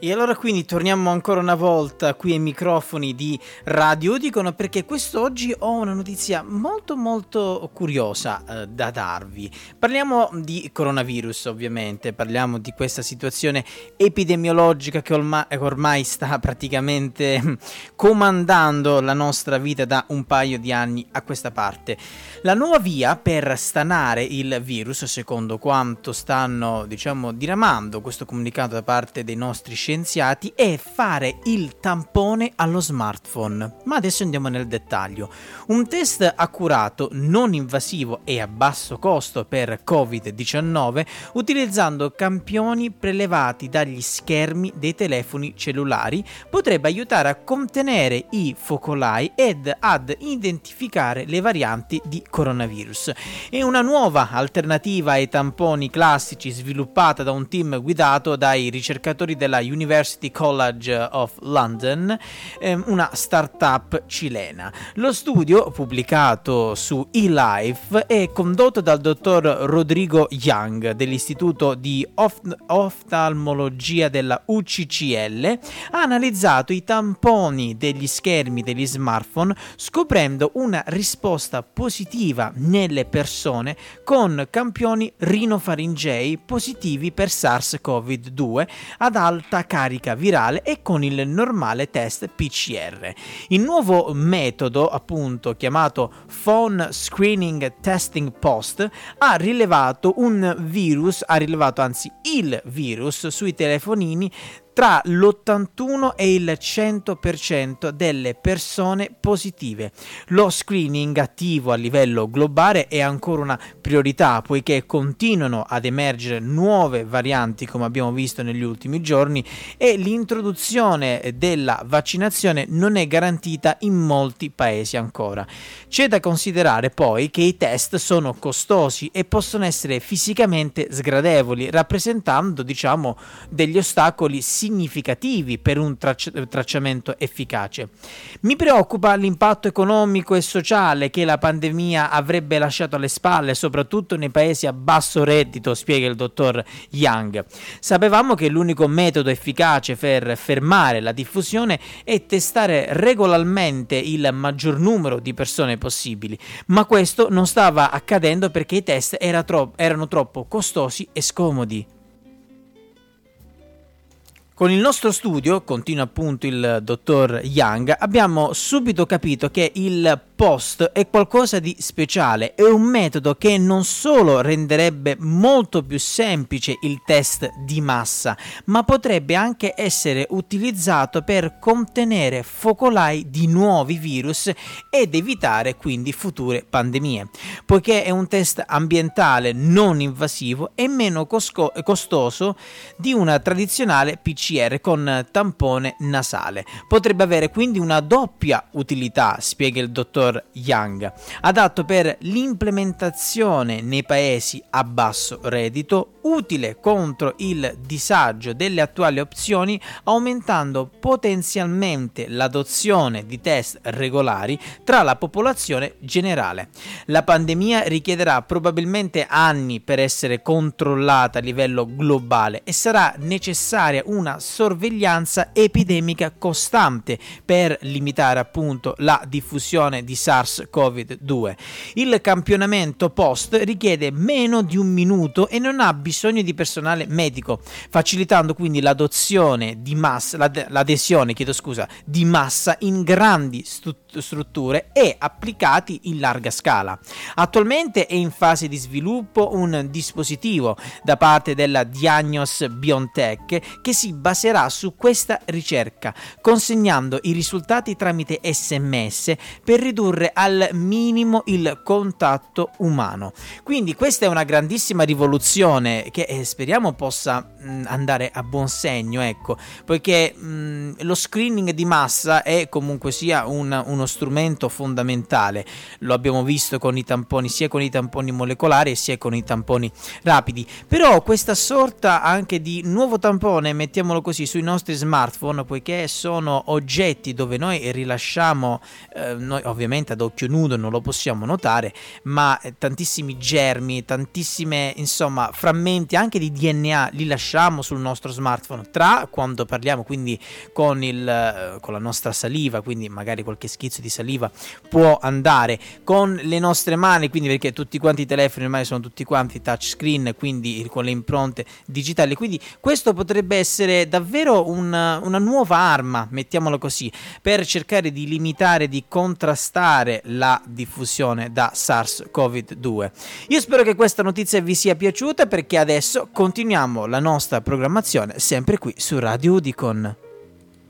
E allora quindi torniamo ancora una volta qui ai microfoni di Radio Dicono perché quest'oggi ho una notizia molto molto curiosa eh, da darvi. Parliamo di coronavirus ovviamente, parliamo di questa situazione epidemiologica che ormai, ormai sta praticamente comandando la nostra vita da un paio di anni a questa parte. La nuova via per stanare il virus, secondo quanto stanno diciamo diramando questo comunicato da parte dei nostri scienziati, scienziati è fare il tampone allo smartphone. Ma adesso andiamo nel dettaglio. Un test accurato, non invasivo e a basso costo per Covid-19 utilizzando campioni prelevati dagli schermi dei telefoni cellulari potrebbe aiutare a contenere i focolai ed ad identificare le varianti di coronavirus. È una nuova alternativa ai tamponi classici sviluppata da un team guidato dai ricercatori della University University College of London, ehm, una startup cilena. Lo studio, pubblicato su eLife, è condotto dal dottor Rodrigo Young dell'Istituto di Oft- Oftalmologia della UCCL, ha analizzato i tamponi degli schermi degli smartphone scoprendo una risposta positiva nelle persone con campioni rinofaringei positivi per SARS-CoV-2 ad alta carica virale e con il normale test PCR. Il nuovo metodo, appunto chiamato Phone Screening Testing Post, ha rilevato un virus, ha rilevato anzi il virus sui telefonini tra l'81 e il 100% delle persone positive. Lo screening attivo a livello globale è ancora una priorità poiché continuano ad emergere nuove varianti come abbiamo visto negli ultimi giorni e l'introduzione della vaccinazione non è garantita in molti paesi ancora. C'è da considerare poi che i test sono costosi e possono essere fisicamente sgradevoli, rappresentando diciamo degli ostacoli significativi significativi per un tracci- tracciamento efficace. Mi preoccupa l'impatto economico e sociale che la pandemia avrebbe lasciato alle spalle, soprattutto nei paesi a basso reddito, spiega il dottor Young. Sapevamo che l'unico metodo efficace per fermare la diffusione è testare regolarmente il maggior numero di persone possibili, ma questo non stava accadendo perché i test era tro- erano troppo costosi e scomodi. Con il nostro studio, continua appunto il dottor Young, abbiamo subito capito che il post è qualcosa di speciale, è un metodo che non solo renderebbe molto più semplice il test di massa, ma potrebbe anche essere utilizzato per contenere focolai di nuovi virus ed evitare quindi future pandemie, poiché è un test ambientale non invasivo e meno costoso di una tradizionale PCR con tampone nasale. Potrebbe avere quindi una doppia utilità, spiega il dottor Young, adatto per l'implementazione nei paesi a basso reddito, utile contro il disagio delle attuali opzioni, aumentando potenzialmente l'adozione di test regolari tra la popolazione generale. La pandemia richiederà probabilmente anni per essere controllata a livello globale e sarà necessaria una sorveglianza epidemica costante per limitare appunto la diffusione di SARS-CoV-2. Il campionamento post richiede meno di un minuto e non ha bisogno di personale medico, facilitando quindi l'adozione di massa, l'adesione, chiedo scusa, di massa in grandi strutture e applicati in larga scala. Attualmente è in fase di sviluppo un dispositivo da parte della Diagnos BioNTech che si baserà su questa ricerca, consegnando i risultati tramite SMS per ridurre al minimo il contatto umano. Quindi questa è una grandissima rivoluzione che eh, speriamo possa mh, mm, andare a buon segno, ecco, poiché mh, mm, lo screening di massa è comunque sia un, uno strumento fondamentale. Lo abbiamo visto con i tamponi, sia con i tamponi molecolari sia con i tamponi rapidi. Però questa sorta anche di nuovo tampone, mettiamolo mettiamolo così, sui nostri smartphone, poiché sono oggetti dove noi rilasciamo, eh, noi ovviamente ad occhio nudo non lo possiamo notare, ma eh, tantissimi germi, tantissime insomma frammenti anche di DNA li lasciamo sul nostro smartphone, tra quando parliamo quindi con, il, eh, con la nostra saliva, quindi magari qualche schizzo di saliva può andare, con le nostre mani, quindi perché tutti quanti i telefoni ormai sono tutti quanti touchscreen, quindi con le impronte digitali, quindi questo potrebbe essere davvero una, una nuova arma, mettiamolo così, per cercare di limitare, di contrastare la diffusione da SARS-CoV-2. Io spero che questa notizia vi sia piaciuta perché adesso continuiamo la nostra programmazione sempre qui su Radio Udicon.